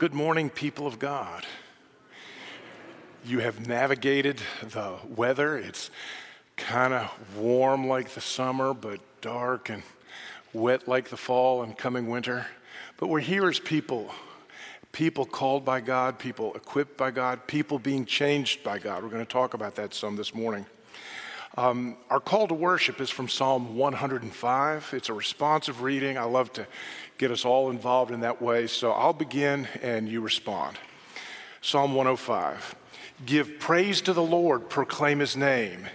Good morning, people of God. You have navigated the weather. It's kind of warm like the summer, but dark and wet like the fall and coming winter. But we're here as people people called by God, people equipped by God, people being changed by God. We're going to talk about that some this morning. Um, our call to worship is from Psalm 105. It's a responsive reading. I love to get us all involved in that way. So I'll begin and you respond. Psalm 105 Give praise to the Lord, proclaim his name,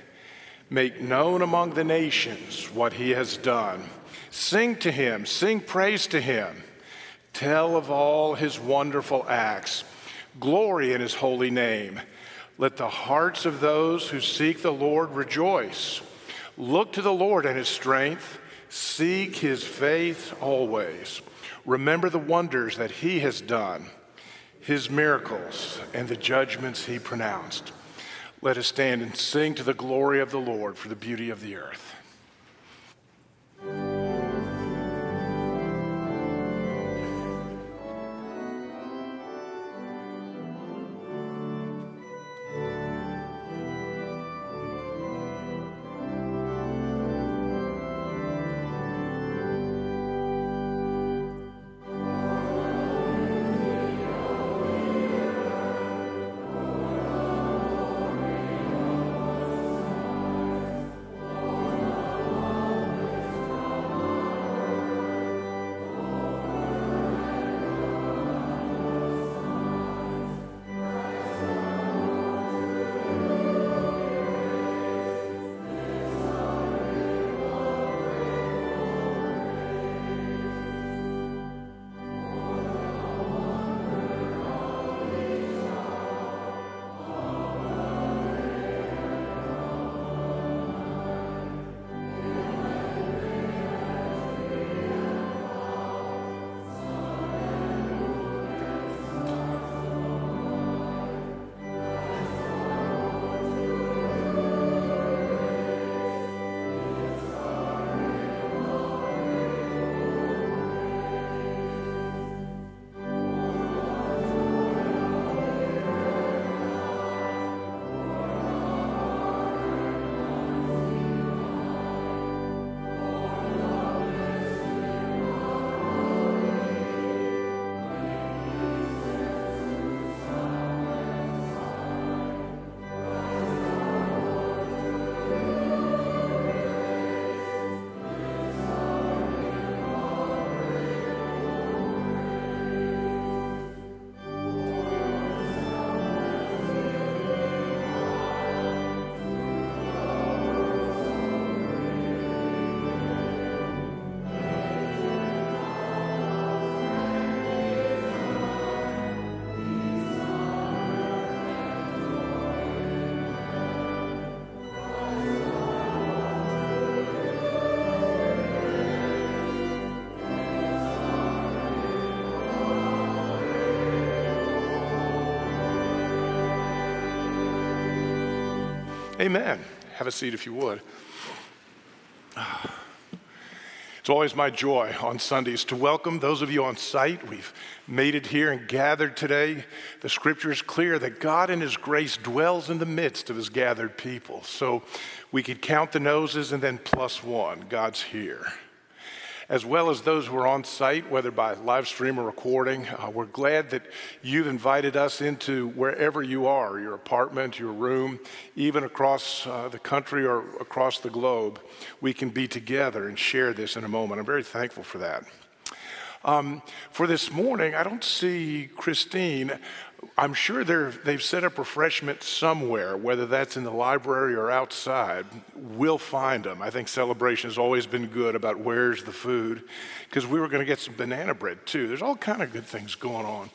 make known among the nations what he has done. Sing to him, sing praise to him, tell of all his wonderful acts, glory in his holy name. Let the hearts of those who seek the Lord rejoice. Look to the Lord and his strength. Seek his faith always. Remember the wonders that he has done, his miracles, and the judgments he pronounced. Let us stand and sing to the glory of the Lord for the beauty of the earth. Amen. Have a seat if you would. It's always my joy on Sundays to welcome those of you on site. We've made it here and gathered today. The scripture is clear that God in His grace dwells in the midst of His gathered people. So we could count the noses and then plus one. God's here as well as those who are on site, whether by live stream or recording. Uh, we're glad that you've invited us into wherever you are your apartment, your room, even across uh, the country or across the globe. We can be together and share this in a moment. I'm very thankful for that. Um, for this morning, I don't see Christine. I'm sure they've set up refreshment somewhere, whether that's in the library or outside. We'll find them. I think celebration has always been good about where's the food, because we were going to get some banana bread too. There's all kind of good things going on.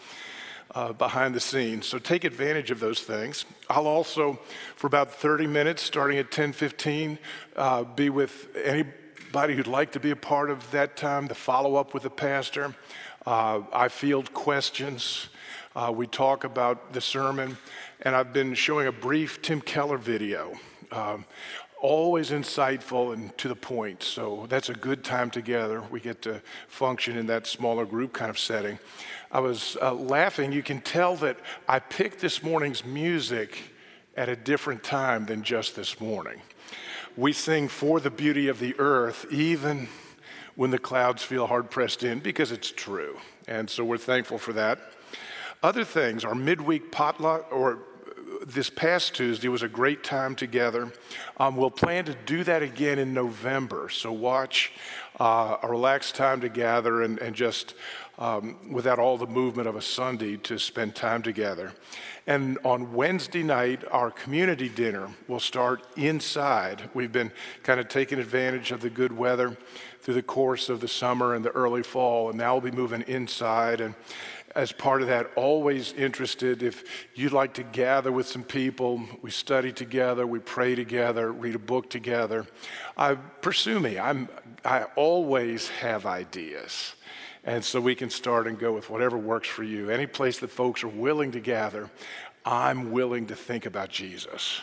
Uh, behind the scenes. So take advantage of those things. I'll also, for about 30 minutes, starting at 10:15, uh, be with anybody who'd like to be a part of that time. The follow up with the pastor. Uh, I field questions. Uh, we talk about the sermon, and I've been showing a brief Tim Keller video. Um, always insightful and to the point. So that's a good time together. We get to function in that smaller group kind of setting. I was uh, laughing. You can tell that I picked this morning's music at a different time than just this morning. We sing for the beauty of the earth, even when the clouds feel hard pressed in, because it's true. And so we're thankful for that. Other things, our midweek potluck, or this past Tuesday was a great time together. Um, we'll plan to do that again in November. So watch uh, a relaxed time to gather and, and just um, without all the movement of a Sunday to spend time together. And on Wednesday night, our community dinner will start inside. We've been kind of taking advantage of the good weather through the course of the summer and the early fall, and now we'll be moving inside. And as part of that, always interested if you'd like to gather with some people. We study together, we pray together, read a book together. I, pursue me. I'm, I always have ideas. And so we can start and go with whatever works for you. Any place that folks are willing to gather, I'm willing to think about Jesus.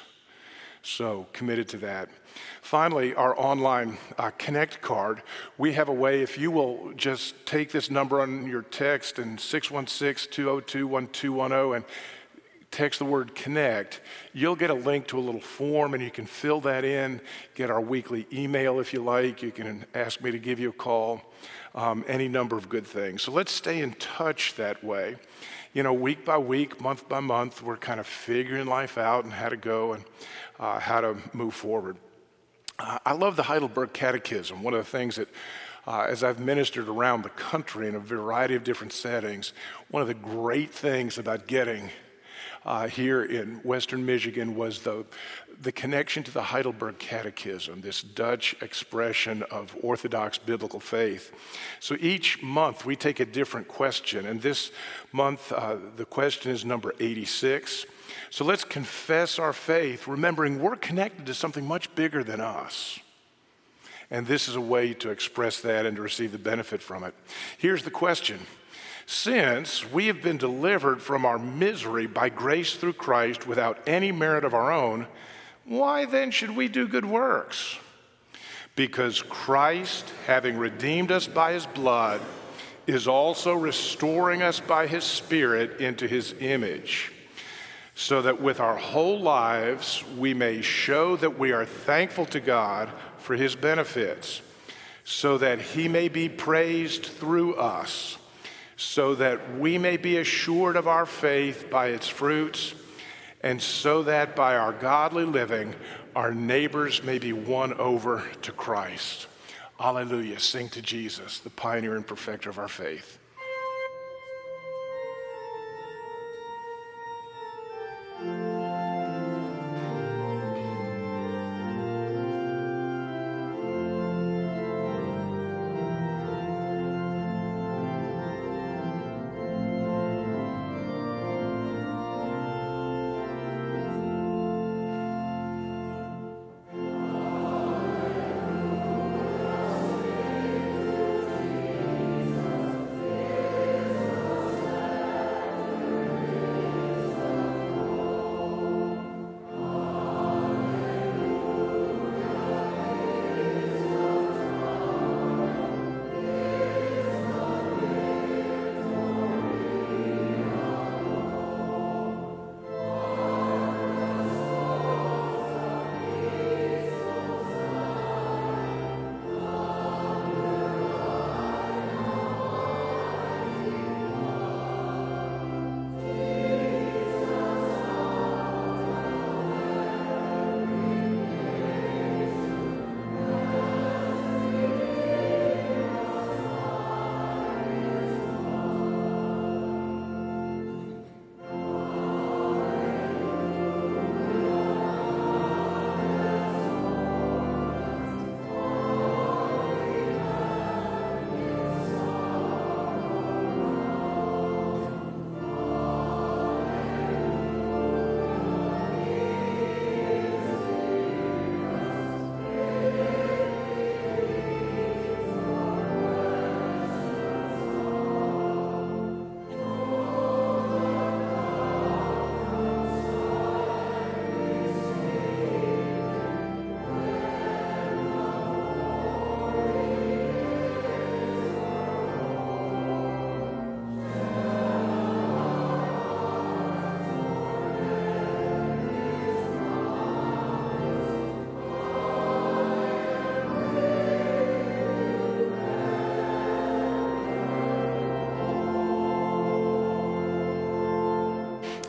So committed to that. Finally, our online uh, Connect card. We have a way, if you will just take this number on your text and 616 202 1210 and text the word connect, you'll get a link to a little form and you can fill that in, get our weekly email if you like. You can ask me to give you a call, um, any number of good things. So let's stay in touch that way. You know, week by week, month by month, we're kind of figuring life out and how to go and uh, how to move forward. Uh, I love the Heidelberg Catechism. One of the things that, uh, as I've ministered around the country in a variety of different settings, one of the great things about getting uh, here in Western Michigan was the, the connection to the Heidelberg Catechism, this Dutch expression of Orthodox biblical faith. So each month we take a different question, and this month uh, the question is number 86. So let's confess our faith, remembering we're connected to something much bigger than us. And this is a way to express that and to receive the benefit from it. Here's the question Since we have been delivered from our misery by grace through Christ without any merit of our own, why then should we do good works? Because Christ, having redeemed us by his blood, is also restoring us by his Spirit into his image so that with our whole lives we may show that we are thankful to God for his benefits, so that he may be praised through us, so that we may be assured of our faith by its fruits, and so that by our godly living our neighbors may be won over to Christ. Alleluia. Sing to Jesus, the pioneer and perfecter of our faith.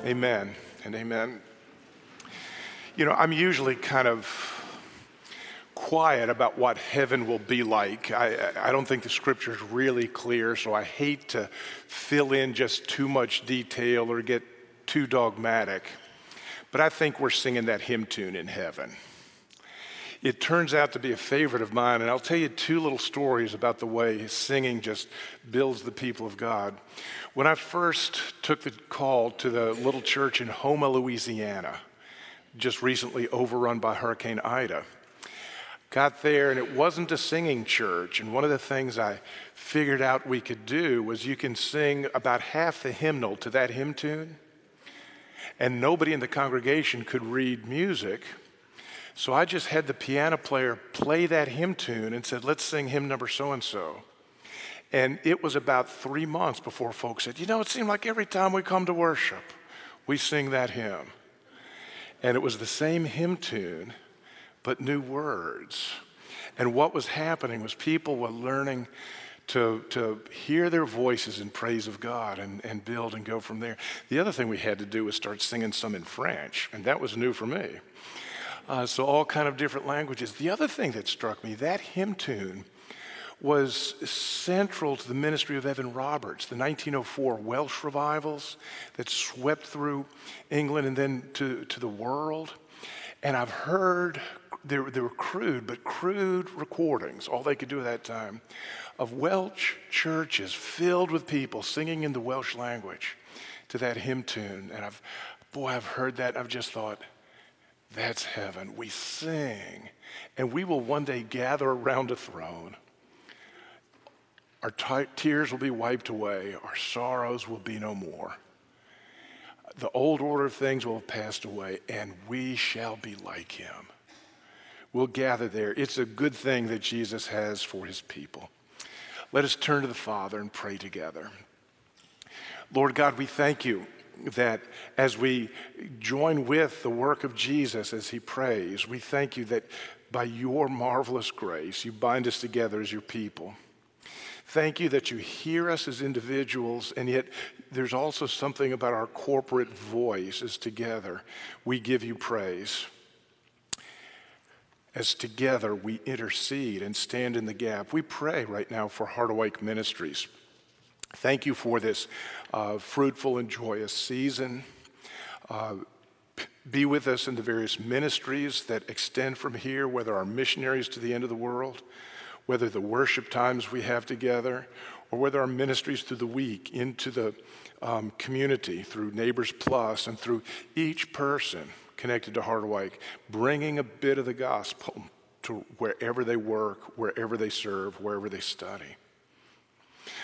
Amen and amen. You know, I'm usually kind of quiet about what heaven will be like. I, I don't think the scripture is really clear, so I hate to fill in just too much detail or get too dogmatic. But I think we're singing that hymn tune in heaven. It turns out to be a favorite of mine, and I'll tell you two little stories about the way singing just builds the people of God. When I first took the call to the little church in Houma, Louisiana, just recently overrun by Hurricane Ida. Got there, and it wasn't a singing church. And one of the things I figured out we could do was you can sing about half the hymnal to that hymn tune, and nobody in the congregation could read music. So I just had the piano player play that hymn tune and said, Let's sing hymn number so and so. And it was about three months before folks said, You know, it seemed like every time we come to worship, we sing that hymn. And it was the same hymn tune, but new words. And what was happening was people were learning to, to hear their voices in praise of God and, and build and go from there. The other thing we had to do was start singing some in French, and that was new for me. Uh, so all kind of different languages. The other thing that struck me, that hymn tune was central to the ministry of Evan Roberts, the 1904 Welsh revivals that swept through England and then to, to the world. And I've heard, they were, they were crude, but crude recordings, all they could do at that time, of Welsh churches filled with people singing in the Welsh language to that hymn tune. And I've, boy, I've heard that. I've just thought, that's heaven. We sing, and we will one day gather around a throne our t- tears will be wiped away. Our sorrows will be no more. The old order of things will have passed away, and we shall be like him. We'll gather there. It's a good thing that Jesus has for his people. Let us turn to the Father and pray together. Lord God, we thank you that as we join with the work of Jesus as he prays, we thank you that by your marvelous grace, you bind us together as your people. Thank you that you hear us as individuals, and yet there's also something about our corporate voice as together we give you praise. As together we intercede and stand in the gap. We pray right now for Heart Awake Ministries. Thank you for this uh, fruitful and joyous season. Uh, be with us in the various ministries that extend from here, whether our missionaries to the end of the world whether the worship times we have together or whether our ministries through the week into the um, community through Neighbors Plus and through each person connected to Heart Awake, bringing a bit of the gospel to wherever they work, wherever they serve, wherever they study.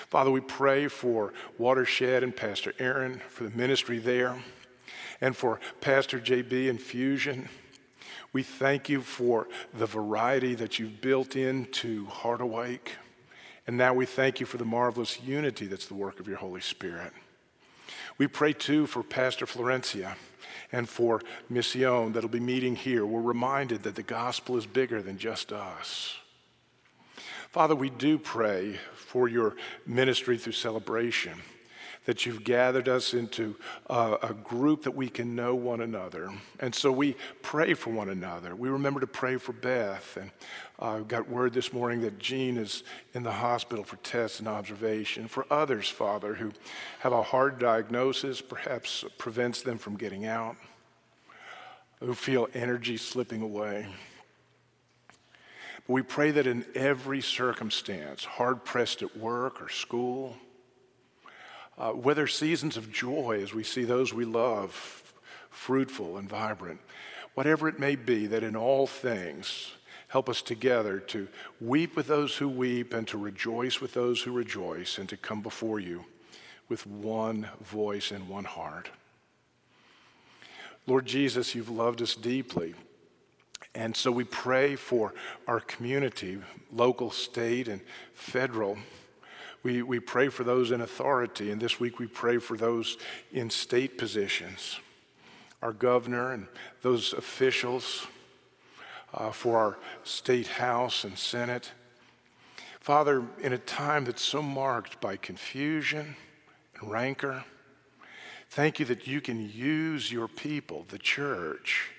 Father, we pray for Watershed and Pastor Aaron for the ministry there, and for Pastor JB and Fusion we thank you for the variety that you've built into Heart Awake. And now we thank you for the marvelous unity that's the work of your Holy Spirit. We pray too for Pastor Florencia and for Mission that'll be meeting here. We're reminded that the gospel is bigger than just us. Father, we do pray for your ministry through celebration that you've gathered us into a, a group that we can know one another. And so we pray for one another. We remember to pray for Beth. And I uh, got word this morning that Jean is in the hospital for tests and observation. For others, Father, who have a hard diagnosis, perhaps prevents them from getting out, who feel energy slipping away. We pray that in every circumstance, hard pressed at work or school, uh, whether seasons of joy as we see those we love fruitful and vibrant, whatever it may be, that in all things help us together to weep with those who weep and to rejoice with those who rejoice and to come before you with one voice and one heart. Lord Jesus, you've loved us deeply. And so we pray for our community, local, state, and federal. We, we pray for those in authority, and this week we pray for those in state positions, our governor and those officials, uh, for our state house and senate. Father, in a time that's so marked by confusion and rancor, Thank you that you can use your people, the church,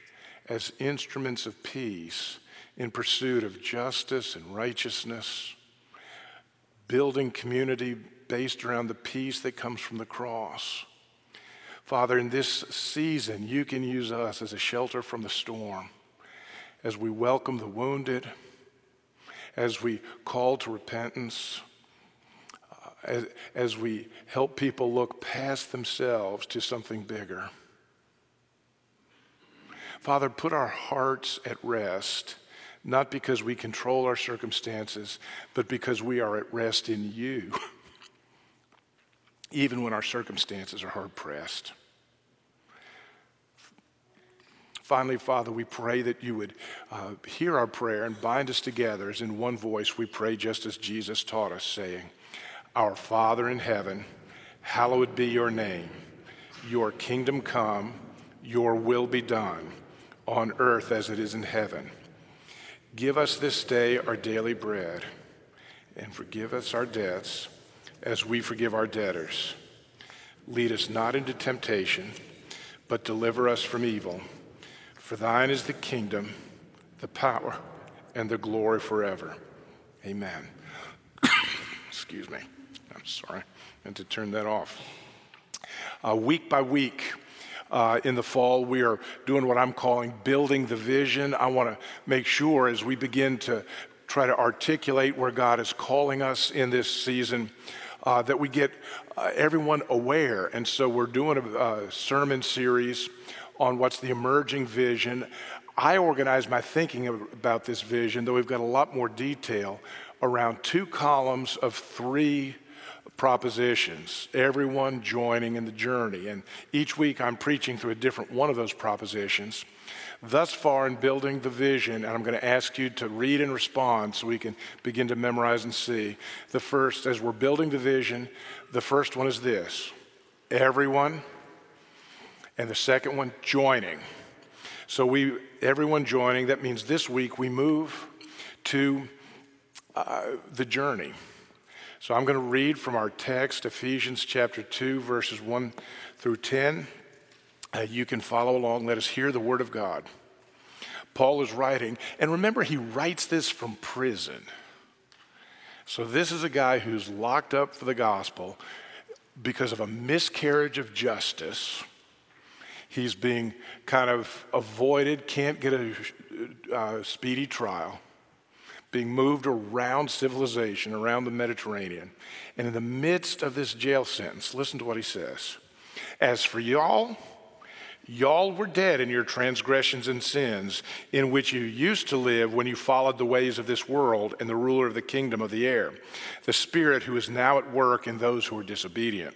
as instruments of peace in pursuit of justice and righteousness, building community based around the peace that comes from the cross. Father, in this season, you can use us as a shelter from the storm as we welcome the wounded, as we call to repentance, uh, as, as we help people look past themselves to something bigger. Father, put our hearts at rest, not because we control our circumstances, but because we are at rest in you, even when our circumstances are hard pressed. Finally, Father, we pray that you would uh, hear our prayer and bind us together as in one voice we pray just as Jesus taught us, saying, Our Father in heaven, hallowed be your name. Your kingdom come, your will be done, on earth as it is in heaven. Give us this day our daily bread, and forgive us our debts as we forgive our debtors. Lead us not into temptation, but deliver us from evil. For thine is the kingdom, the power, and the glory forever. Amen. Excuse me. I'm sorry. I to turn that off. Uh, week by week, uh, in the fall, we are doing what I'm calling building the vision. I want to make sure as we begin to try to articulate where God is calling us in this season. Uh, that we get uh, everyone aware. And so we're doing a, a sermon series on what's the emerging vision. I organize my thinking about this vision, though we've got a lot more detail, around two columns of three propositions, everyone joining in the journey. And each week I'm preaching through a different one of those propositions. Thus far in building the vision, and I'm going to ask you to read and respond so we can begin to memorize and see. The first, as we're building the vision, the first one is this everyone and the second one, joining. So we, everyone joining, that means this week we move to uh, the journey. So I'm going to read from our text, Ephesians chapter 2, verses 1 through 10. Uh, you can follow along. Let us hear the word of God. Paul is writing, and remember, he writes this from prison. So this is a guy who's locked up for the gospel because of a miscarriage of justice He's being kind of avoided, can't get a uh, speedy trial, being moved around civilization, around the Mediterranean. And in the midst of this jail sentence, listen to what he says As for y'all, Y'all were dead in your transgressions and sins, in which you used to live when you followed the ways of this world and the ruler of the kingdom of the air, the Spirit who is now at work in those who are disobedient.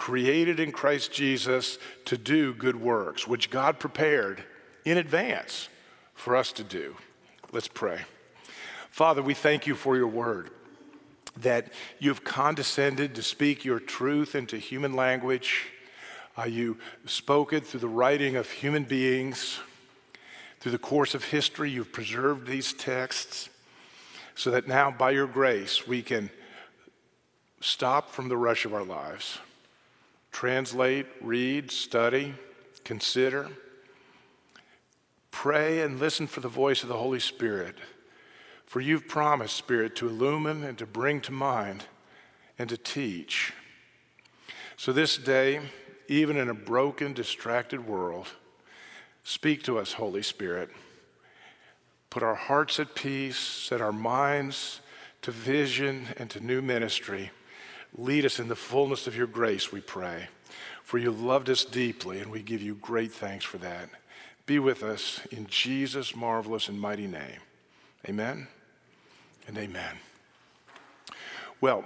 created in Christ Jesus to do good works, which God prepared in advance for us to do. Let's pray. Father, we thank you for your word, that you've condescended to speak your truth into human language. Uh, you spoke it through the writing of human beings. Through the course of history, you've preserved these texts so that now, by your grace, we can stop from the rush of our lives translate, read, study, consider. Pray and listen for the voice of the Holy Spirit. For you've promised, Spirit, to illumine and to bring to mind and to teach. So this day, even in a broken, distracted world, speak to us, Holy Spirit. put our hearts at peace, set our minds to vision and to new ministry. Lead us in the fullness of your grace, we pray. For you loved us deeply, and we give you great thanks for that. Be with us in Jesus' marvelous and mighty name. Amen and amen. Well,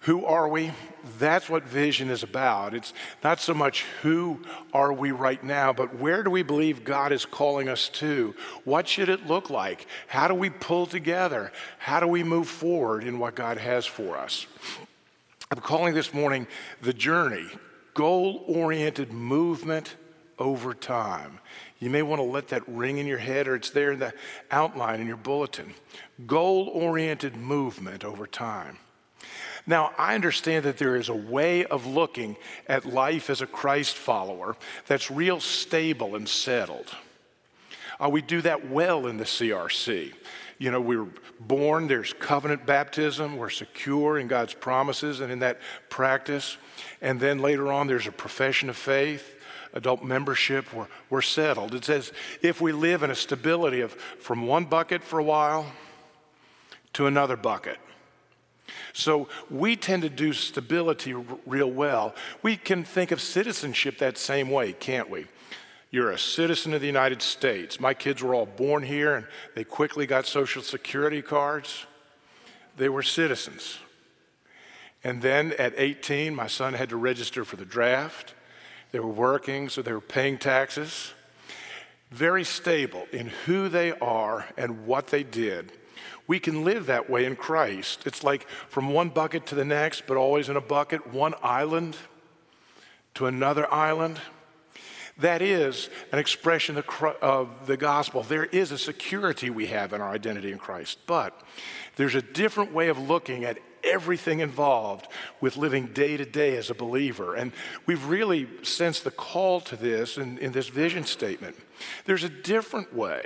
who are we? That's what vision is about. It's not so much who are we right now, but where do we believe God is calling us to? What should it look like? How do we pull together? How do we move forward in what God has for us? I'm calling this morning the journey, goal oriented movement over time. You may want to let that ring in your head, or it's there in the outline in your bulletin. Goal oriented movement over time. Now, I understand that there is a way of looking at life as a Christ follower that's real stable and settled. Uh, we do that well in the CRC. You know, we were born, there's covenant baptism, we're secure in God's promises and in that practice. And then later on, there's a profession of faith, adult membership, we're, we're settled. It says if we live in a stability of from one bucket for a while to another bucket. So we tend to do stability r- real well. We can think of citizenship that same way, can't we? You're a citizen of the United States. My kids were all born here and they quickly got Social Security cards. They were citizens. And then at 18, my son had to register for the draft. They were working, so they were paying taxes. Very stable in who they are and what they did. We can live that way in Christ. It's like from one bucket to the next, but always in a bucket, one island to another island. That is an expression of the gospel. There is a security we have in our identity in Christ, but there's a different way of looking at everything involved with living day to day as a believer. And we've really sensed the call to this in, in this vision statement. There's a different way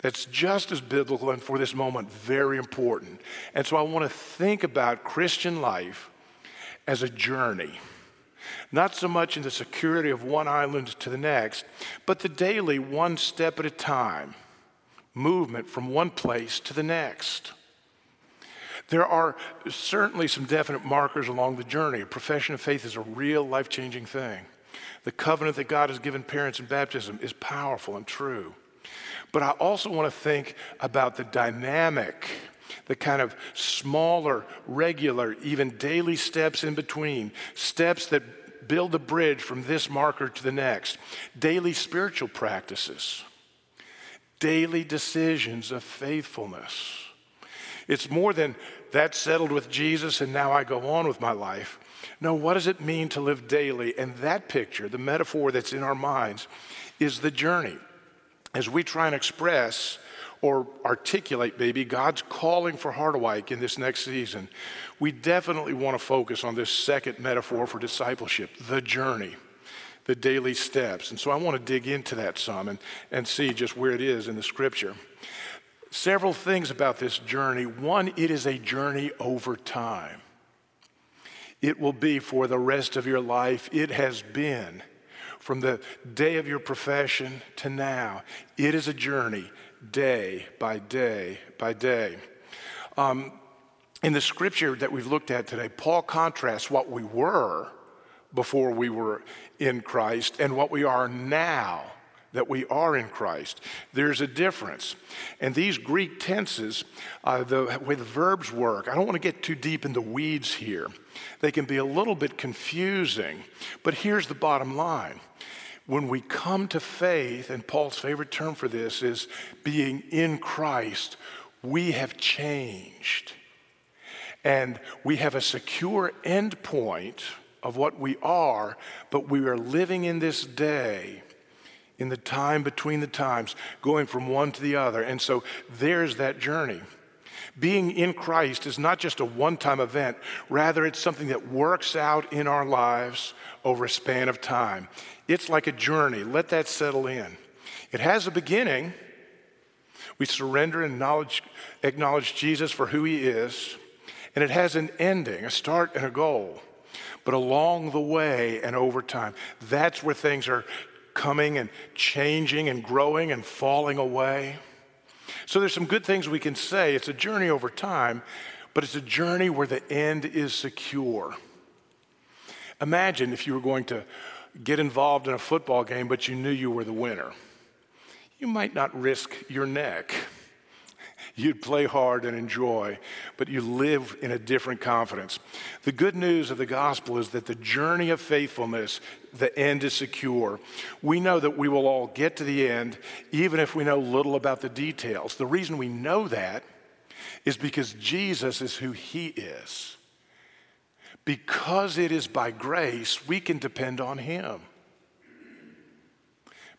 that's just as biblical and for this moment very important. And so I want to think about Christian life as a journey. Not so much in the security of one island to the next, but the daily one step at a time movement from one place to the next. There are certainly some definite markers along the journey. A profession of faith is a real life changing thing. The covenant that God has given parents in baptism is powerful and true. But I also want to think about the dynamic, the kind of smaller, regular, even daily steps in between, steps that build a bridge from this marker to the next, daily spiritual practices, daily decisions of faithfulness. It's more than that settled with Jesus and now I go on with my life. No, what does it mean to live daily? And that picture, the metaphor that's in our minds, is the journey as we try and express or articulate maybe God's calling for Harderwyk in this next season, we definitely want to focus on this second metaphor for discipleship, the journey, the daily steps. And so I want to dig into that some and, and see just where it is in the scripture. Several things about this journey. One, it is a journey over time. It will be for the rest of your life. It has been from the day of your profession to now. It is a journey, day by day by day. Um, in the scripture that we've looked at today, Paul contrasts what we were before we were in Christ and what we are now that we are in Christ. There's a difference. And these Greek tenses, uh, the way the verbs work, I don't want to get too deep in the weeds here. They can be a little bit confusing, but here's the bottom line when we come to faith, and Paul's favorite term for this is being in Christ, we have changed. And we have a secure end point of what we are, but we are living in this day, in the time between the times, going from one to the other. And so there's that journey. Being in Christ is not just a one time event, rather, it's something that works out in our lives over a span of time. It's like a journey. Let that settle in. It has a beginning. We surrender and acknowledge, Jesus for who he is. And it has an ending, a start and a goal. But along the way and over time, that's where things are coming and changing and growing and falling away. So there's some good things we can say. It's a journey over time, but it's a journey where the end is secure. Imagine if you were going to get involved in a football game, but you knew you were the winner. You might not risk your neck. You'd play hard and enjoy, but you live in a different confidence. The good news of the gospel is that the journey of faithfulness, the end is secure. We know that we will all get to the end, even if we know little about the details. The reason we know that is because Jesus is who he is. Because it is by grace, we can depend on him.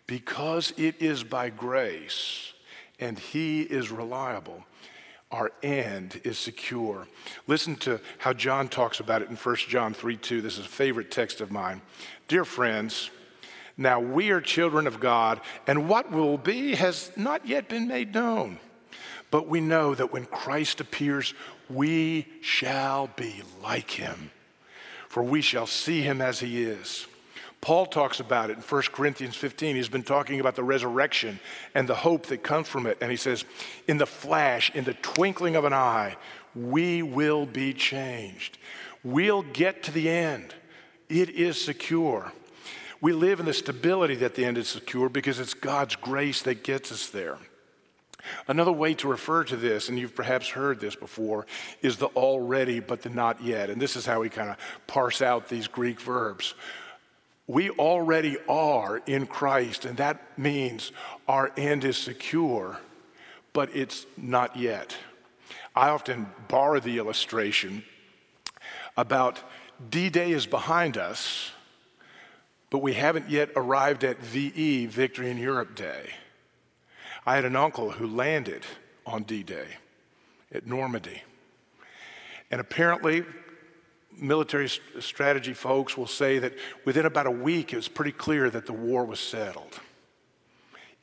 Because it is by grace, and He is reliable. Our end is secure. Listen to how John talks about it in 1 John 3 2. This is a favorite text of mine. Dear friends, now we are children of God, and what will be has not yet been made known. But we know that when Christ appears, we shall be like him, for we shall see him as he is. Paul talks about it in 1 Corinthians 15. He's been talking about the resurrection and the hope that comes from it. And he says, In the flash, in the twinkling of an eye, we will be changed. We'll get to the end. It is secure. We live in the stability that the end is secure because it's God's grace that gets us there. Another way to refer to this, and you've perhaps heard this before, is the already but the not yet. And this is how we kind of parse out these Greek verbs. We already are in Christ, and that means our end is secure, but it's not yet. I often borrow the illustration about D Day is behind us, but we haven't yet arrived at VE, Victory in Europe Day. I had an uncle who landed on D Day at Normandy. And apparently, military strategy folks will say that within about a week, it was pretty clear that the war was settled.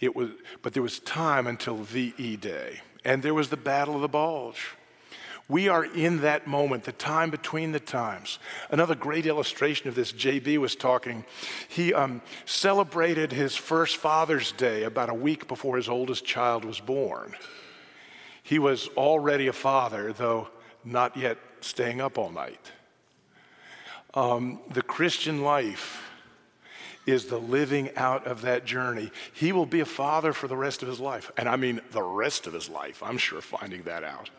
It was, but there was time until VE Day, and there was the Battle of the Bulge. We are in that moment, the time between the times. Another great illustration of this, JB was talking. He um, celebrated his first Father's Day about a week before his oldest child was born. He was already a father, though not yet staying up all night. Um, the Christian life is the living out of that journey. He will be a father for the rest of his life. And I mean the rest of his life, I'm sure, finding that out.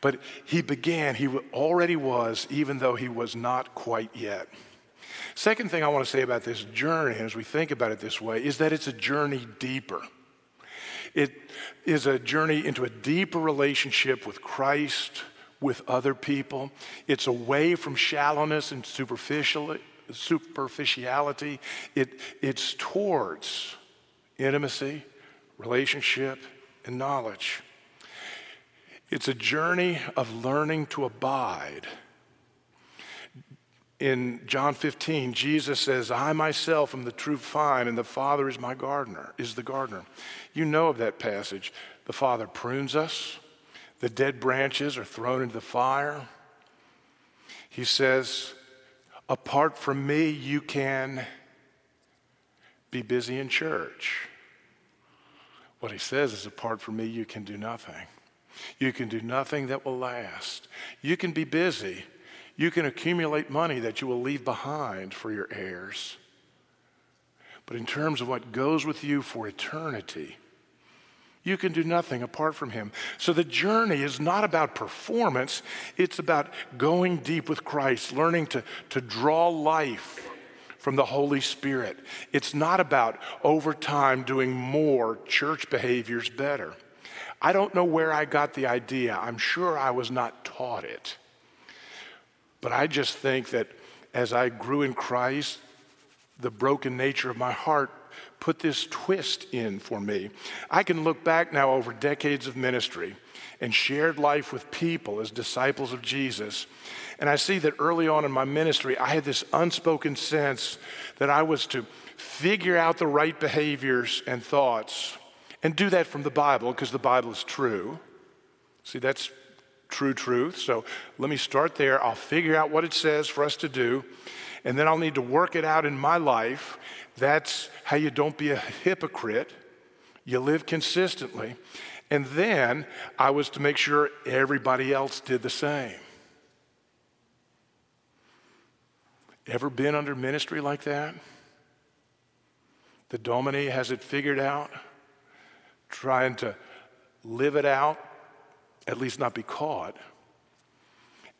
But he began, he already was, even though he was not quite yet. Second thing I want to say about this journey, as we think about it this way, is that it's a journey deeper. It is a journey into a deeper relationship with Christ, with other people. It's away from shallowness and superficial, superficiality. It, it's towards intimacy, relationship, and knowledge. It's a journey of learning to abide. In John 15, Jesus says, I myself am the true vine, and the Father is my gardener, is the gardener. You know of that passage. The Father prunes us, the dead branches are thrown into the fire. He says, Apart from me, you can be busy in church. What he says is, Apart from me, you can do nothing. You can do nothing that will last. You can be busy. You can accumulate money that you will leave behind for your heirs. But in terms of what goes with you for eternity, you can do nothing apart from Him. So the journey is not about performance, it's about going deep with Christ, learning to, to draw life from the Holy Spirit. It's not about over time doing more church behaviors better. I don't know where I got the idea. I'm sure I was not taught it. But I just think that as I grew in Christ, the broken nature of my heart put this twist in for me. I can look back now over decades of ministry and shared life with people as disciples of Jesus. And I see that early on in my ministry, I had this unspoken sense that I was to figure out the right behaviors and thoughts and do that from the Bible because the Bible is true. See, that's true truth. So let me start there. I'll figure out what it says for us to do, and then I'll need to work it out in my life that's how you don't be a hypocrite. you live consistently. And then I was to make sure everybody else did the same. Ever been under ministry like that? The Domine has it figured out, trying to live it out, at least not be caught,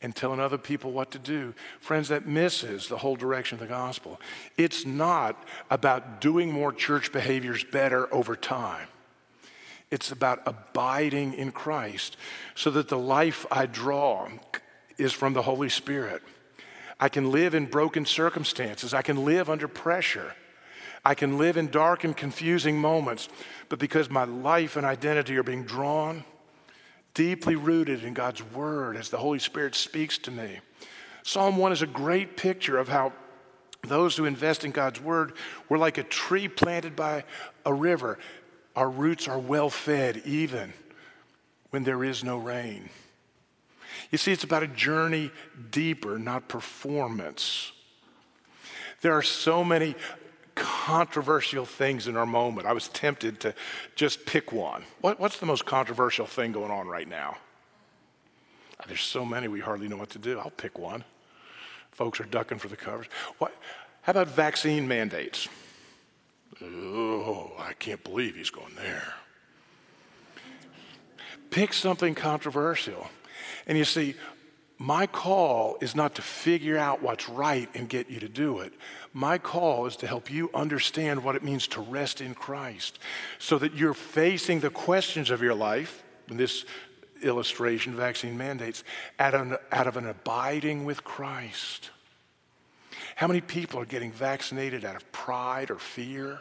and telling other people what to do. Friends, that misses the whole direction of the gospel. It's not about doing more church behaviors better over time. It's about abiding in Christ so that the life I draw is from the Holy Spirit. I can live in broken circumstances. I can live under pressure. I can live in dark and confusing moments. But because my life and identity are being drawn, deeply rooted in God's Word as the Holy Spirit speaks to me. Psalm 1 is a great picture of how those who invest in God's Word were like a tree planted by a river. Our roots are well fed even when there is no rain. You see, it's about a journey deeper, not performance. There are so many controversial things in our moment. I was tempted to just pick one. What, what's the most controversial thing going on right now? There's so many we hardly know what to do. I'll pick one. Folks are ducking for the covers. What, how about vaccine mandates? Oh, I can't believe he's going there. Pick something controversial. And you see, my call is not to figure out what's right and get you to do it. My call is to help you understand what it means to rest in Christ so that you're facing the questions of your life, in this illustration, vaccine mandates, out of, out of an abiding with Christ. How many people are getting vaccinated out of pride or fear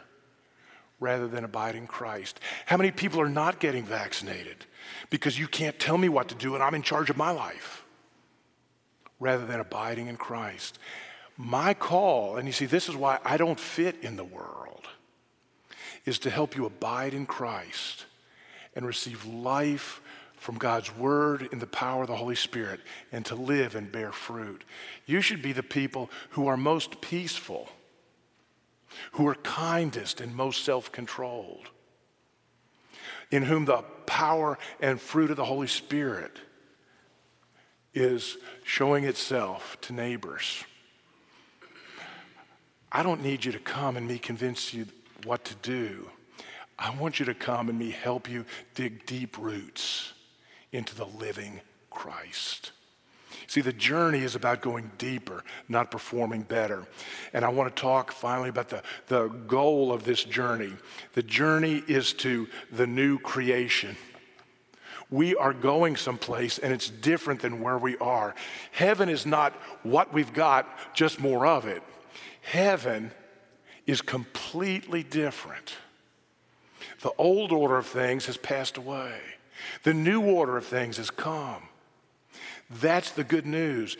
rather than abiding Christ? How many people are not getting vaccinated because you can't tell me what to do and I'm in charge of my life? rather than abiding in Christ. My call, and you see, this is why I don't fit in the world, is to help you abide in Christ and receive life from God's Word in the power of the Holy Spirit and to live and bear fruit. You should be the people who are most peaceful, who are kindest and most self controlled, in whom the power and fruit of the Holy Spirit is showing itself to neighbors. I don't need you to come and me convince you what to do. I want you to come and me help you dig deep roots into the living Christ. See, the journey is about going deeper, not performing better. And I want to talk finally about the, the goal of this journey. The journey is to the new creation. We are going someplace and it's different than where we are. Heaven is not what we've got, just more of it. Heaven is completely different. The old order of things has passed away, the new order of things has come. That's the good news.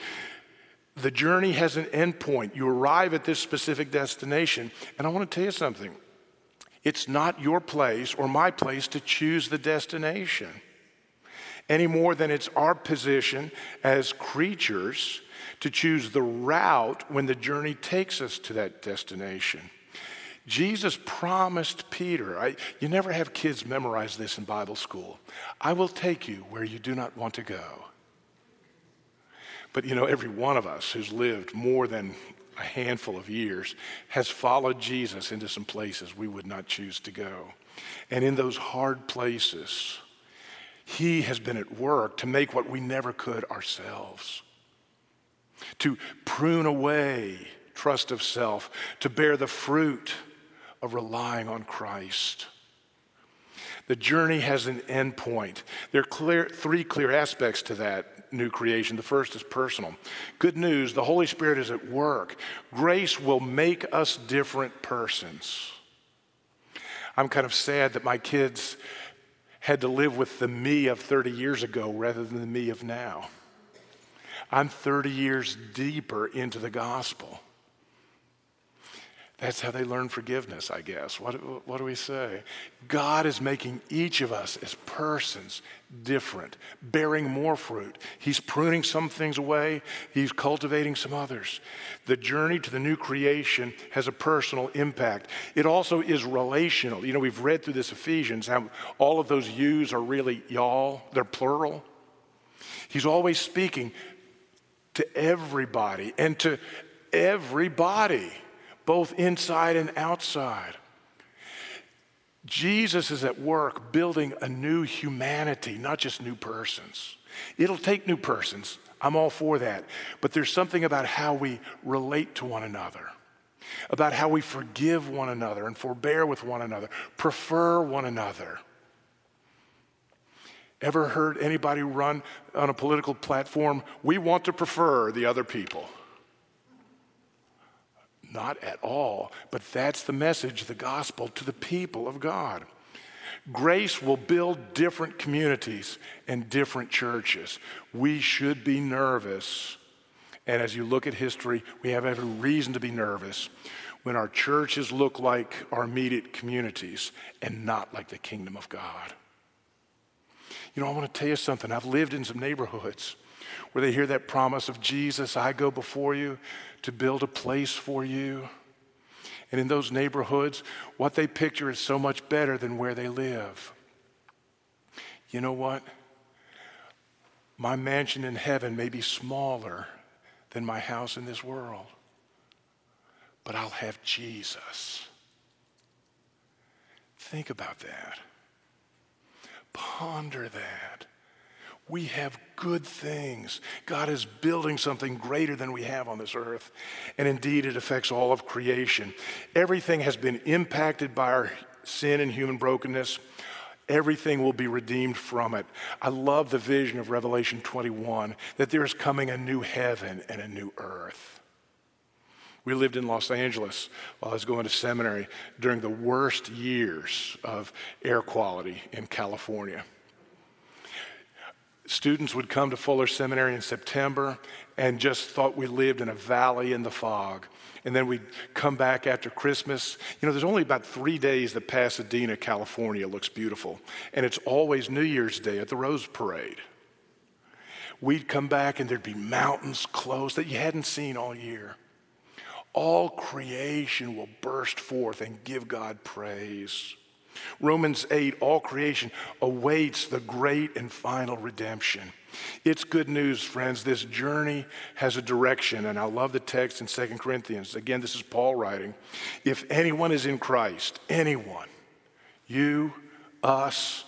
The journey has an end point. You arrive at this specific destination. And I want to tell you something it's not your place or my place to choose the destination any more than it's our position as creatures to choose the route when the journey takes us to that destination. Jesus promised Peter, I, you never have kids memorize this in Bible school. I will take you where you do not want to go. But you know, every one of us who's lived more than a handful of years has followed Jesus into some places we would not choose to go. And in those hard places, he has been at work to make what we never could ourselves, to prune away trust of self, to bear the fruit of relying on Christ. The journey has an end point. There are clear, three clear aspects to that new creation. The first is personal. Good news the Holy Spirit is at work. Grace will make us different persons. I'm kind of sad that my kids had to live with the me of 30 years ago rather than the me of now. I'm 30 years deeper into the gospel. That's how they learn forgiveness, I guess. What, what do we say? God is making each of us as persons different, bearing more fruit. He's pruning some things away, He's cultivating some others. The journey to the new creation has a personal impact. It also is relational. You know, we've read through this Ephesians how all of those yous are really y'all, they're plural. He's always speaking to everybody and to everybody both inside and outside. Jesus is at work building a new humanity, not just new persons. It'll take new persons. I'm all for that. But there's something about how we relate to one another, about how we forgive one another and forbear with one another, prefer one another. Ever heard anybody run on a political platform? We want to prefer the other people. Not at all. But that's the message, the gospel to the people of God. Grace will build different communities and different churches. We should be nervous. And as you look at history, we have every reason to be nervous when our churches look like our immediate communities and not like the kingdom of God. You know, I want to tell you something. I've lived in some neighborhoods where they hear that promise of Jesus, I go before you to build a place for you. And in those neighborhoods, what they picture is so much better than where they live. You know what? My mansion in heaven may be smaller than my house in this world, but I'll have Jesus. Think about that. Ponder that. We have good things. God is building something greater than we have on this earth. And indeed, it affects all of creation. Everything has been impacted by our sin and human brokenness. Everything will be redeemed from it. I love the vision of Revelation 21 that there is coming a new heaven and a new earth. We lived in Los Angeles while I was going to seminary during the worst years of air quality in California students would come to Fuller Seminary in September and just thought we lived in a valley in the fog. And then we'd come back after Christmas. You know, there's only about three days that Pasadena, California looks beautiful. And it's always New Year's Day at the Rose Parade. We'd come back and there'd be mountains close that you hadn't seen all year. All creation will burst forth and give God praise. Romans 8, all creation awaits the great and final redemption. It's good news, friends. This journey has a direction, and I love the text in 2 Corinthians. Again, this is Paul writing. If anyone is in Christ, anyone, you, us,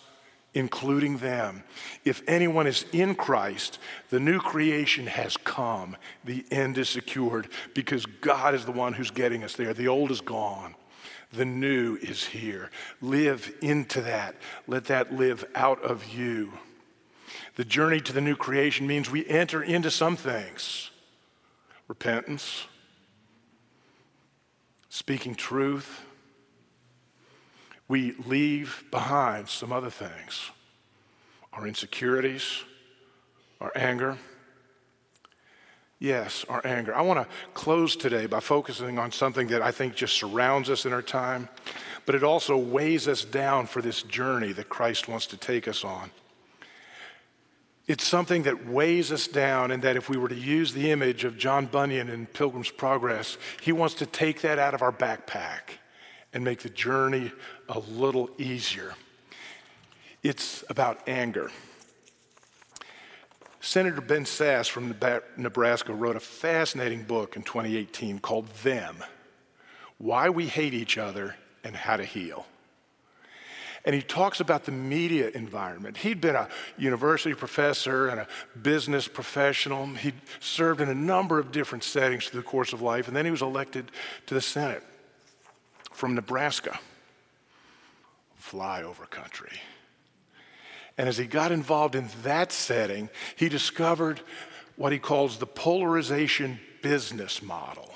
including them, if anyone is in Christ, the new creation has come. The end is secured because God is the one who's getting us there. The old is gone. The new is here. Live into that. Let that live out of you. The journey to the new creation means we enter into some things repentance, speaking truth. We leave behind some other things our insecurities, our anger Yes, our anger. I want to close today by focusing on something that I think just surrounds us in our time, but it also weighs us down for this journey that Christ wants to take us on. It's something that weighs us down, and that if we were to use the image of John Bunyan in Pilgrim's Progress, he wants to take that out of our backpack and make the journey a little easier. It's about anger. Senator Ben Sasse from Nebraska wrote a fascinating book in 2018 called Them Why We Hate Each Other and How to Heal. And he talks about the media environment. He'd been a university professor and a business professional. He'd served in a number of different settings through the course of life, and then he was elected to the Senate from Nebraska, flyover country. And as he got involved in that setting, he discovered what he calls the polarization business model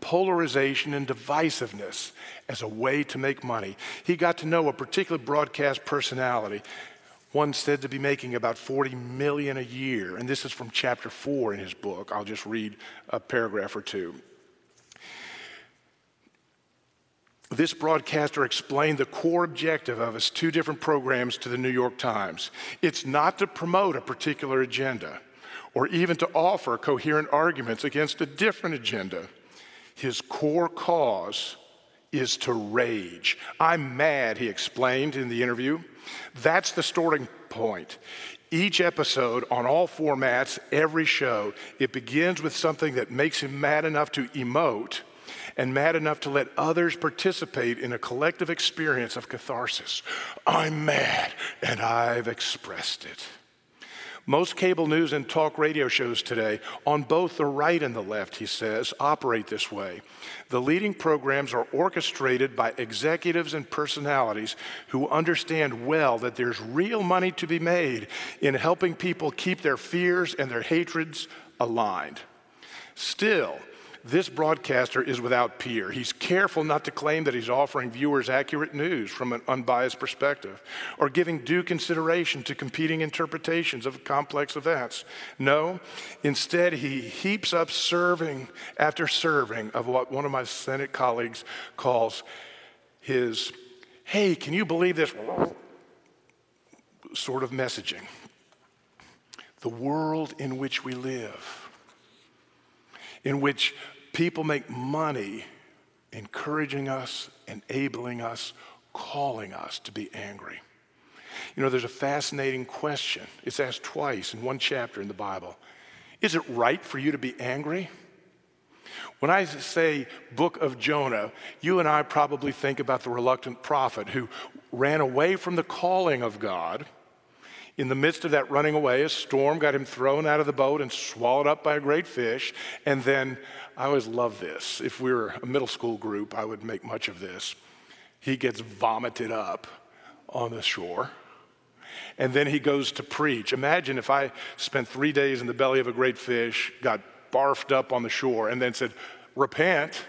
polarization and divisiveness as a way to make money. He got to know a particular broadcast personality, one said to be making about 40 million a year, and this is from chapter 4 in his book. I'll just read a paragraph or two. This broadcaster explained the core objective of his two different programs to the New York Times. It's not to promote a particular agenda or even to offer coherent arguments against a different agenda. His core cause is to rage. I'm mad, he explained in the interview. That's the starting point. Each episode on all formats, every show, it begins with something that makes him mad enough to emote and mad enough to let others participate in a collective experience of catharsis. I'm mad and I've expressed it. Most cable news and talk radio shows today, on both the right and the left, he says, operate this way. The leading programs are orchestrated by executives and personalities who understand well that there's real money to be made in helping people keep their fears and their hatreds aligned. Still, this broadcaster is without peer. He's careful not to claim that he's offering viewers accurate news from an unbiased perspective or giving due consideration to competing interpretations of complex events. No, instead, he heaps up serving after serving of what one of my Senate colleagues calls his, hey, can you believe this? sort of messaging. The world in which we live in which people make money encouraging us, enabling us, calling us to be angry. You know, there's a fascinating question. It's asked twice in one chapter in the Bible. Is it right for you to be angry? When I say book of Jonah, you and I probably think about the reluctant prophet who ran away from the calling of God in the midst of that running away, a storm got him thrown out of the boat and swallowed up by a great fish. And then, I always love this. If we were a middle school group, I would make much of this. He gets vomited up on the shore. And then he goes to preach. Imagine if I spent three days in the belly of a great fish, got barfed up on the shore, and then said, Repent.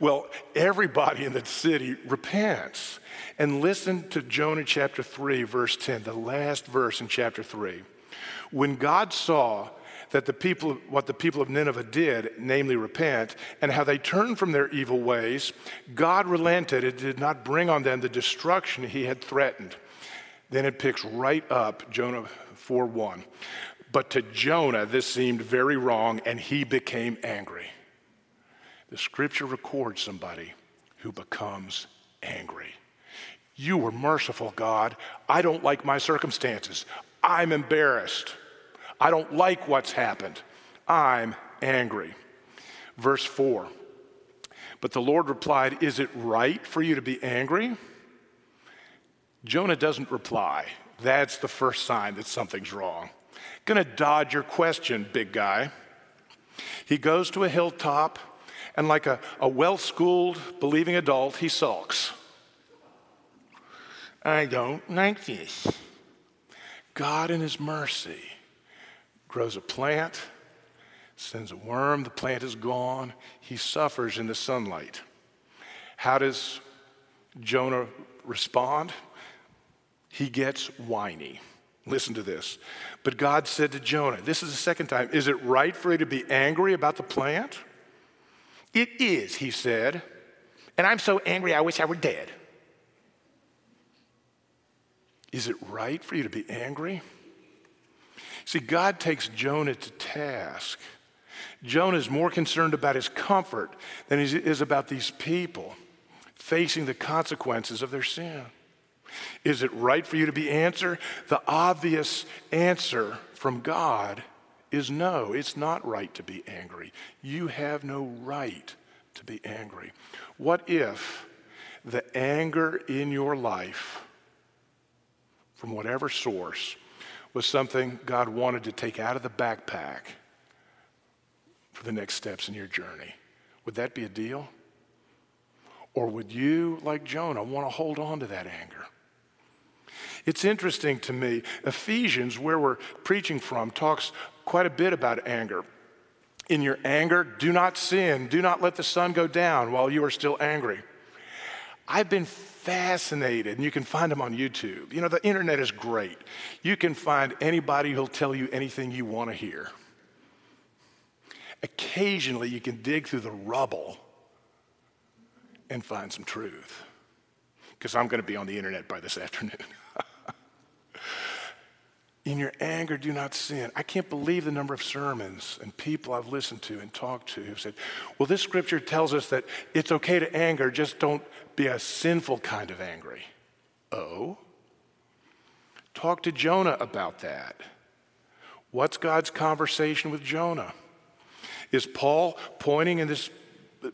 Well, everybody in the city repents. And listen to Jonah chapter 3, verse 10, the last verse in chapter 3. When God saw that the people, what the people of Nineveh did, namely repent, and how they turned from their evil ways, God relented and did not bring on them the destruction he had threatened. Then it picks right up Jonah 4 1. But to Jonah, this seemed very wrong, and he became angry. The scripture records somebody who becomes angry. You were merciful, God. I don't like my circumstances. I'm embarrassed. I don't like what's happened. I'm angry. Verse 4 But the Lord replied, Is it right for you to be angry? Jonah doesn't reply. That's the first sign that something's wrong. Gonna dodge your question, big guy. He goes to a hilltop, and like a, a well schooled, believing adult, he sulks. I don't like this. God, in His mercy, grows a plant, sends a worm, the plant is gone. He suffers in the sunlight. How does Jonah respond? He gets whiny. Listen to this. But God said to Jonah, This is the second time, is it right for you to be angry about the plant? It is, he said. And I'm so angry, I wish I were dead. Is it right for you to be angry? See, God takes Jonah to task. Jonah is more concerned about his comfort than he is about these people facing the consequences of their sin. Is it right for you to be answer? The obvious answer from God is no, it's not right to be angry. You have no right to be angry. What if the anger in your life from whatever source was something God wanted to take out of the backpack for the next steps in your journey. Would that be a deal? Or would you, like Jonah, want to hold on to that anger? It's interesting to me. Ephesians, where we're preaching from, talks quite a bit about anger. In your anger, do not sin. Do not let the sun go down while you are still angry. I've been fascinated, and you can find them on YouTube. You know, the internet is great. You can find anybody who'll tell you anything you want to hear. Occasionally, you can dig through the rubble and find some truth. Because I'm going to be on the internet by this afternoon. In your anger, do not sin. I can't believe the number of sermons and people I've listened to and talked to who've said, well, this scripture tells us that it's okay to anger, just don't be a sinful kind of angry. Oh? Talk to Jonah about that. What's God's conversation with Jonah? Is Paul pointing in this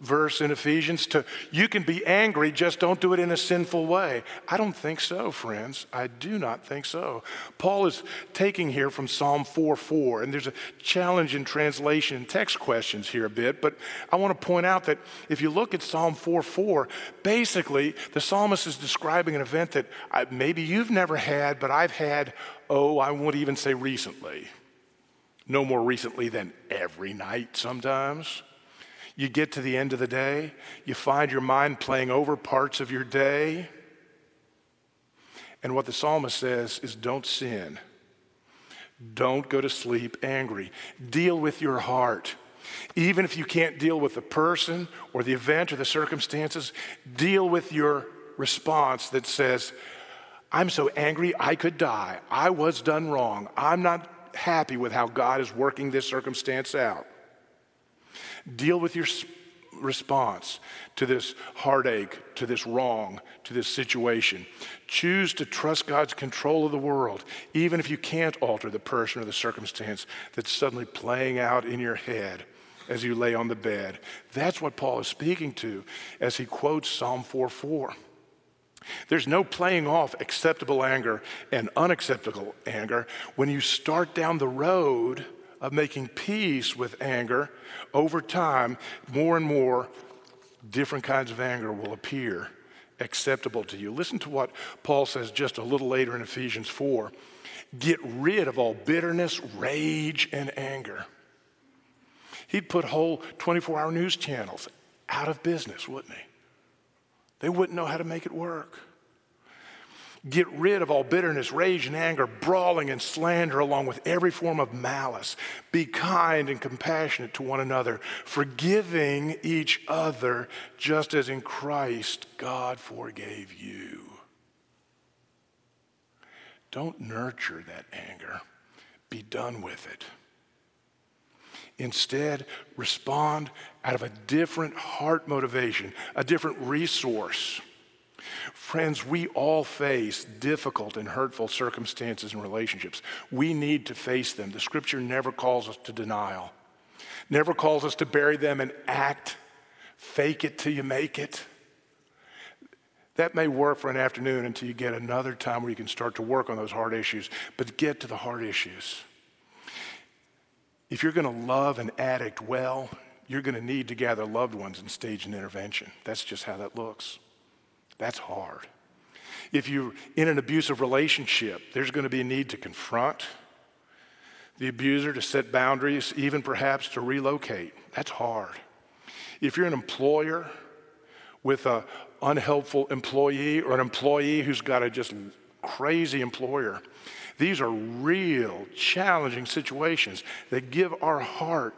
verse in Ephesians to you can be angry, just don't do it in a sinful way. I don't think so, friends. I do not think so. Paul is taking here from Psalm 4 4, and there's a challenge in translation and text questions here a bit, but I want to point out that if you look at Psalm 4 4, basically the psalmist is describing an event that I, maybe you've never had, but I've had, oh, I won't even say recently. No more recently than every night sometimes. You get to the end of the day, you find your mind playing over parts of your day. And what the psalmist says is don't sin. Don't go to sleep angry. Deal with your heart. Even if you can't deal with the person or the event or the circumstances, deal with your response that says, I'm so angry I could die. I was done wrong. I'm not happy with how God is working this circumstance out. Deal with your response to this heartache, to this wrong, to this situation. Choose to trust God's control of the world, even if you can't alter the person or the circumstance that's suddenly playing out in your head as you lay on the bed. That's what Paul is speaking to as he quotes Psalm 4 4. There's no playing off acceptable anger and unacceptable anger. When you start down the road, of making peace with anger, over time, more and more different kinds of anger will appear acceptable to you. Listen to what Paul says just a little later in Ephesians 4 get rid of all bitterness, rage, and anger. He'd put whole 24 hour news channels out of business, wouldn't he? They wouldn't know how to make it work. Get rid of all bitterness, rage, and anger, brawling and slander, along with every form of malice. Be kind and compassionate to one another, forgiving each other, just as in Christ God forgave you. Don't nurture that anger, be done with it. Instead, respond out of a different heart motivation, a different resource. Friends, we all face difficult and hurtful circumstances and relationships. We need to face them. The scripture never calls us to denial, never calls us to bury them and act, fake it till you make it. That may work for an afternoon until you get another time where you can start to work on those hard issues, but get to the hard issues. If you're going to love an addict well, you're going to need to gather loved ones and stage an intervention. That's just how that looks. That's hard. If you're in an abusive relationship, there's going to be a need to confront the abuser, to set boundaries, even perhaps to relocate. That's hard. If you're an employer with an unhelpful employee or an employee who's got a just crazy employer, these are real challenging situations that give our heart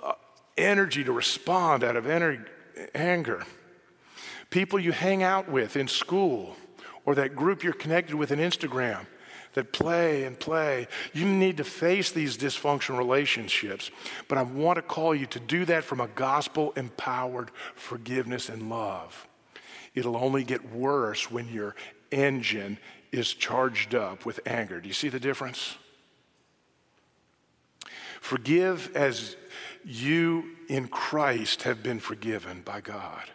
uh, energy to respond out of anger people you hang out with in school, or that group you're connected with in Instagram that play and play. You need to face these dysfunctional relationships. But I want to call you to do that from a gospel empowered forgiveness and love. It'll only get worse when your engine is charged up with anger. Do you see the difference? Forgive as you in Christ have been forgiven by God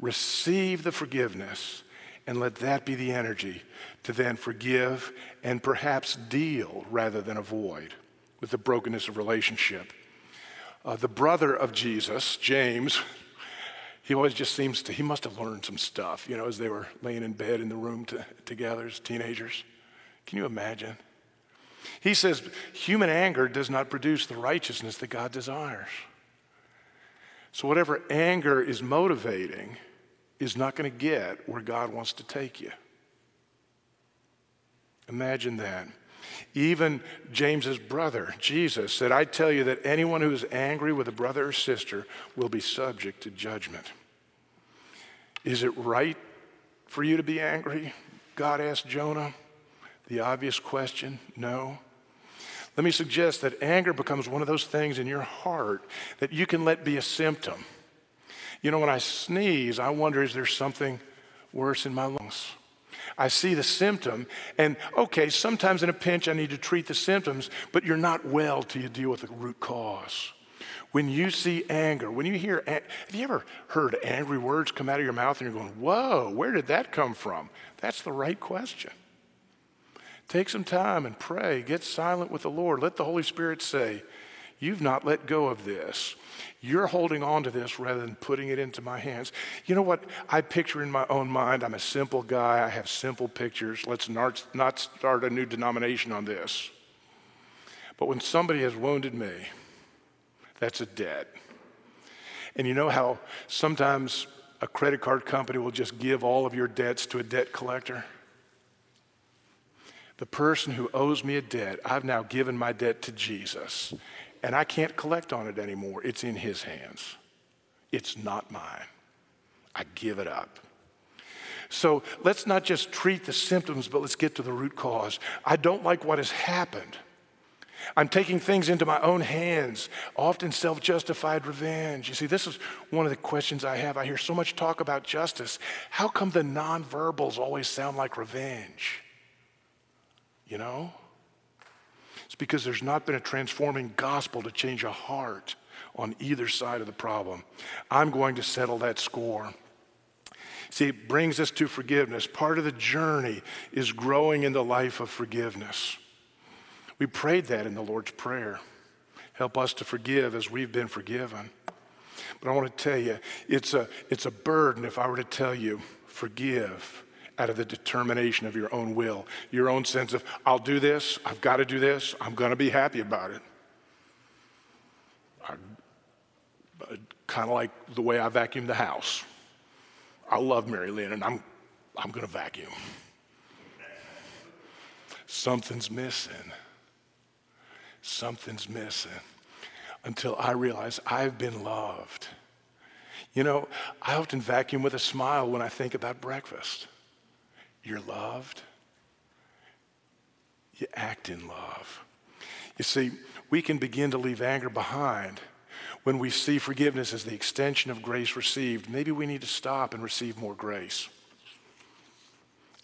receive the forgiveness, and let that be the energy to then forgive and perhaps deal rather than avoid with the brokenness of relationship. Uh, the brother of Jesus, James, he always just seems to, he must have learned some stuff, you know, as they were laying in bed in the room to, together as teenagers. Can you imagine? He says, human anger does not produce the righteousness that God desires. So, whatever anger is motivating is not going to get where God wants to take you. Imagine that. Even James's brother, Jesus, said, I tell you that anyone who is angry with a brother or sister will be subject to judgment. Is it right for you to be angry? God asked Jonah. The obvious question no. Let me suggest that anger becomes one of those things in your heart that you can let be a symptom. You know, when I sneeze, I wonder is there something worse in my lungs? I see the symptom, and okay, sometimes in a pinch I need to treat the symptoms, but you're not well till you deal with the root cause. When you see anger, when you hear, have you ever heard angry words come out of your mouth and you're going, whoa, where did that come from? That's the right question. Take some time and pray. Get silent with the Lord. Let the Holy Spirit say, You've not let go of this. You're holding on to this rather than putting it into my hands. You know what I picture in my own mind? I'm a simple guy. I have simple pictures. Let's not, not start a new denomination on this. But when somebody has wounded me, that's a debt. And you know how sometimes a credit card company will just give all of your debts to a debt collector? The person who owes me a debt, I've now given my debt to Jesus, and I can't collect on it anymore. It's in his hands. It's not mine. I give it up. So let's not just treat the symptoms, but let's get to the root cause. I don't like what has happened. I'm taking things into my own hands, often self justified revenge. You see, this is one of the questions I have. I hear so much talk about justice. How come the nonverbals always sound like revenge? You know? Because there's not been a transforming gospel to change a heart on either side of the problem. I'm going to settle that score. See, it brings us to forgiveness. Part of the journey is growing in the life of forgiveness. We prayed that in the Lord's Prayer. Help us to forgive as we've been forgiven. But I want to tell you, it's a, it's a burden if I were to tell you, forgive out of the determination of your own will, your own sense of, I'll do this, I've got to do this, I'm going to be happy about it. I uh, Kind of like the way I vacuum the house. I love Mary Lynn and I'm, I'm going to vacuum. Something's missing something's missing until I realize I've been loved. You know, I often vacuum with a smile when I think about breakfast. You're loved. You act in love. You see, we can begin to leave anger behind when we see forgiveness as the extension of grace received. Maybe we need to stop and receive more grace.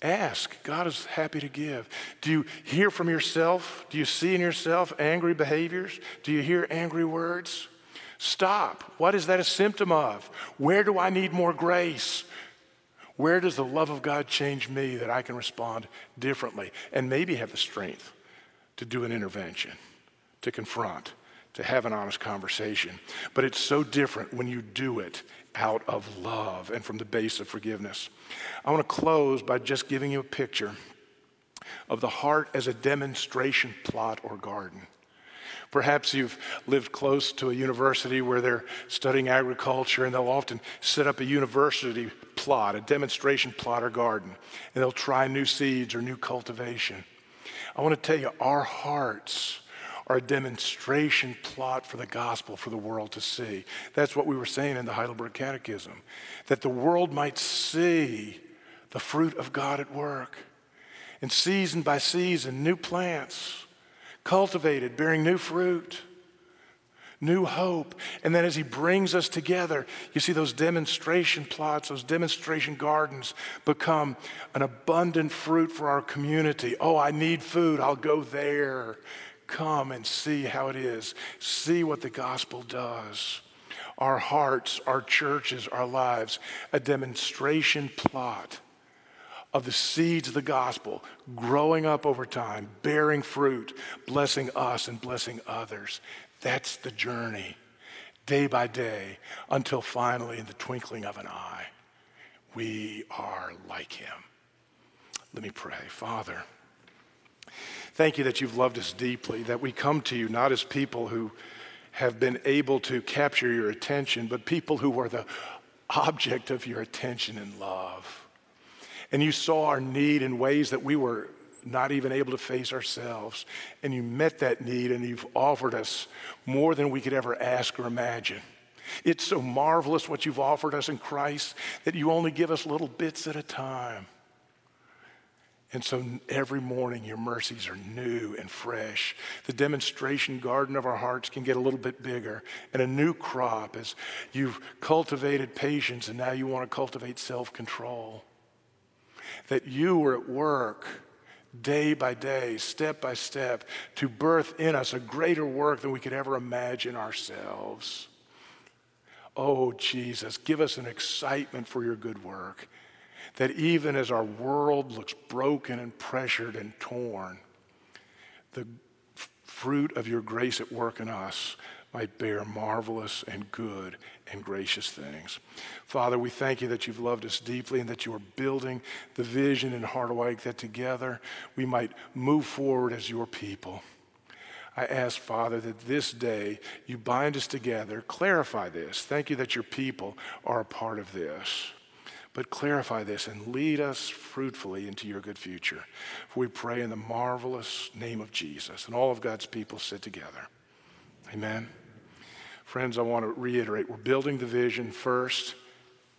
Ask. God is happy to give. Do you hear from yourself? Do you see in yourself angry behaviors? Do you hear angry words? Stop. What is that a symptom of? Where do I need more grace? Where does the love of God change me that I can respond differently and maybe have the strength to do an intervention, to confront, to have an honest conversation? But it's so different when you do it out of love and from the base of forgiveness. I want to close by just giving you a picture of the heart as a demonstration plot or garden. Perhaps you've lived close to a university where they're studying agriculture, and they'll often set up a university plot, a demonstration plot or garden, and they'll try new seeds or new cultivation. I want to tell you, our hearts are a demonstration plot for the gospel for the world to see. That's what we were saying in the Heidelberg Catechism, that the world might see the fruit of God at work. And season by season, new plants cultivated, bearing new fruit, new hope. And then as He brings us together, you see those demonstration plots, those demonstration gardens become an abundant fruit for our community. Oh, I need food, I'll go there. Come and see how it is. See what the gospel does. Our hearts, our churches, our lives, a demonstration plot of the seeds of the gospel growing up over time, bearing fruit, blessing us and blessing others. That's the journey, day by day, until finally, in the twinkling of an eye, we are like him. Let me pray. Father, Thank you that you've loved us deeply, that we come to you not as people who have been able to capture your attention, but people who are the object of your attention and love. And you saw our need in ways that we were not even able to face ourselves. And you met that need and you've offered us more than we could ever ask or imagine. It's so marvelous what you've offered us in Christ that you only give us little bits at a time. And so every morning, your mercies are new and fresh. The demonstration garden of our hearts can get a little bit bigger and a new crop as you've cultivated patience and now you want to cultivate self control. That you are at work day by day, step by step, to birth in us a greater work than we could ever imagine ourselves. Oh, Jesus, give us an excitement for your good work that even as our world looks broken and pressured and torn, the fruit of your grace at work in us might bear marvelous and good and gracious things. Father, we thank you that you've loved us deeply and that you are building the vision in Harderwyk that together we might move forward as your people. I ask, Father, that this day you bind us together, clarify this. Thank you that your people are a part of this. But clarify this and lead us fruitfully into your good future. For we pray in the marvelous name of Jesus. And all of God's people sit together. Amen. Friends, I want to reiterate we're building the vision first,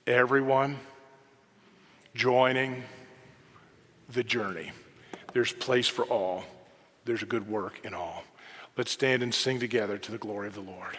everyone joining the journey. There's place for all, there's a good work in all. Let's stand and sing together to the glory of the Lord.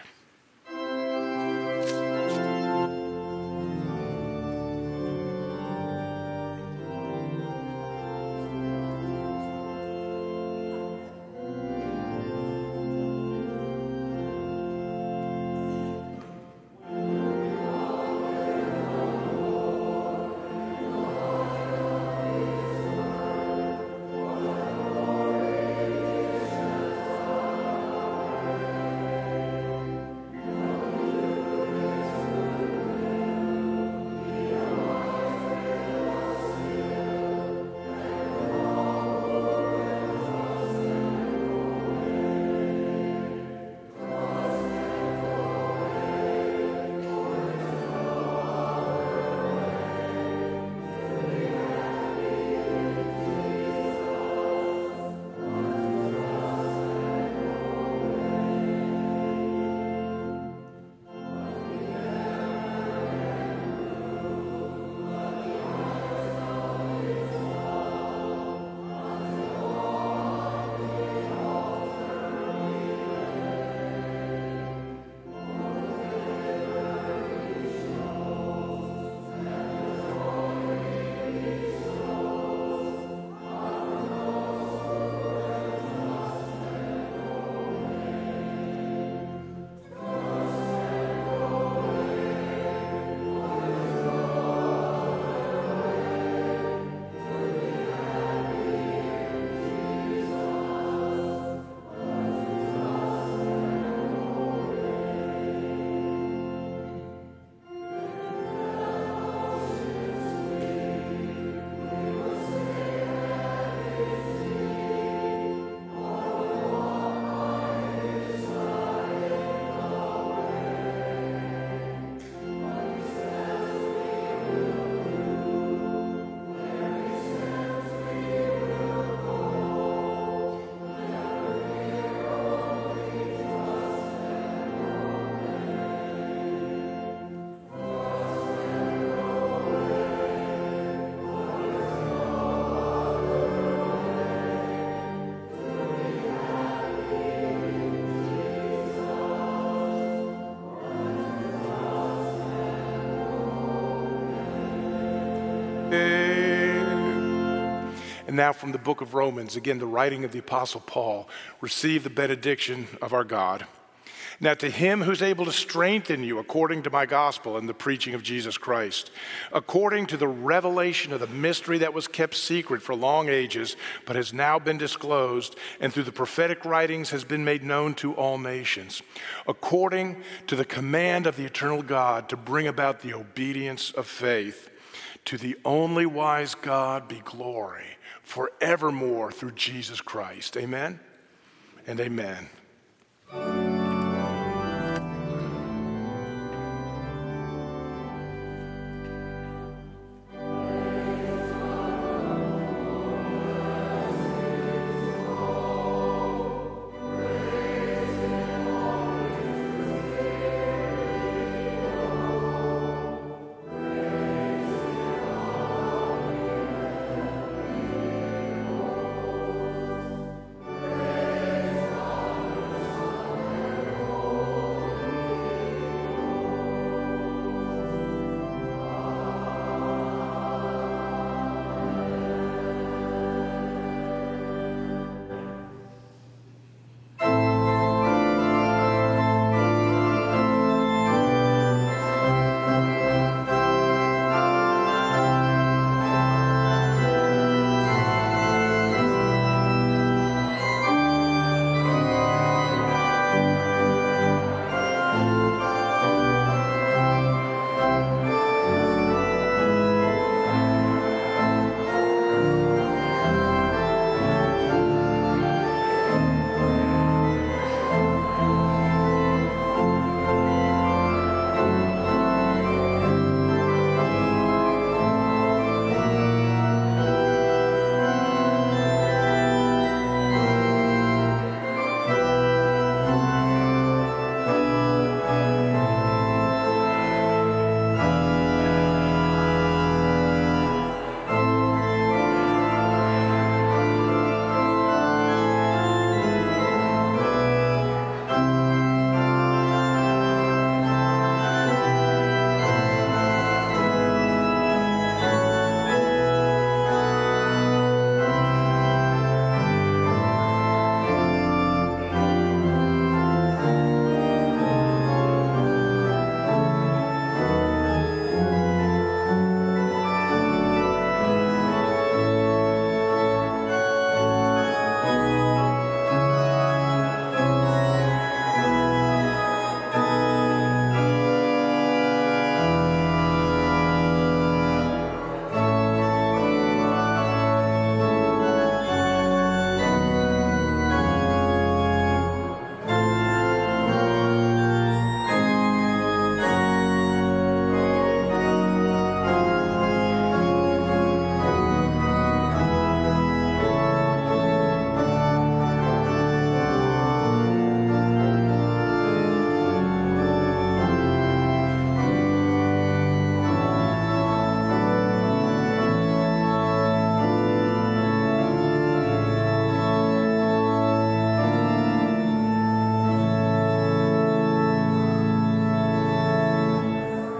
And now from the book of Romans, again, the writing of the Apostle Paul, receive the benediction of our God. Now, to him who's able to strengthen you according to my gospel and the preaching of Jesus Christ, according to the revelation of the mystery that was kept secret for long ages, but has now been disclosed, and through the prophetic writings has been made known to all nations, according to the command of the eternal God to bring about the obedience of faith. To the only wise God be glory forevermore through Jesus Christ. Amen and amen.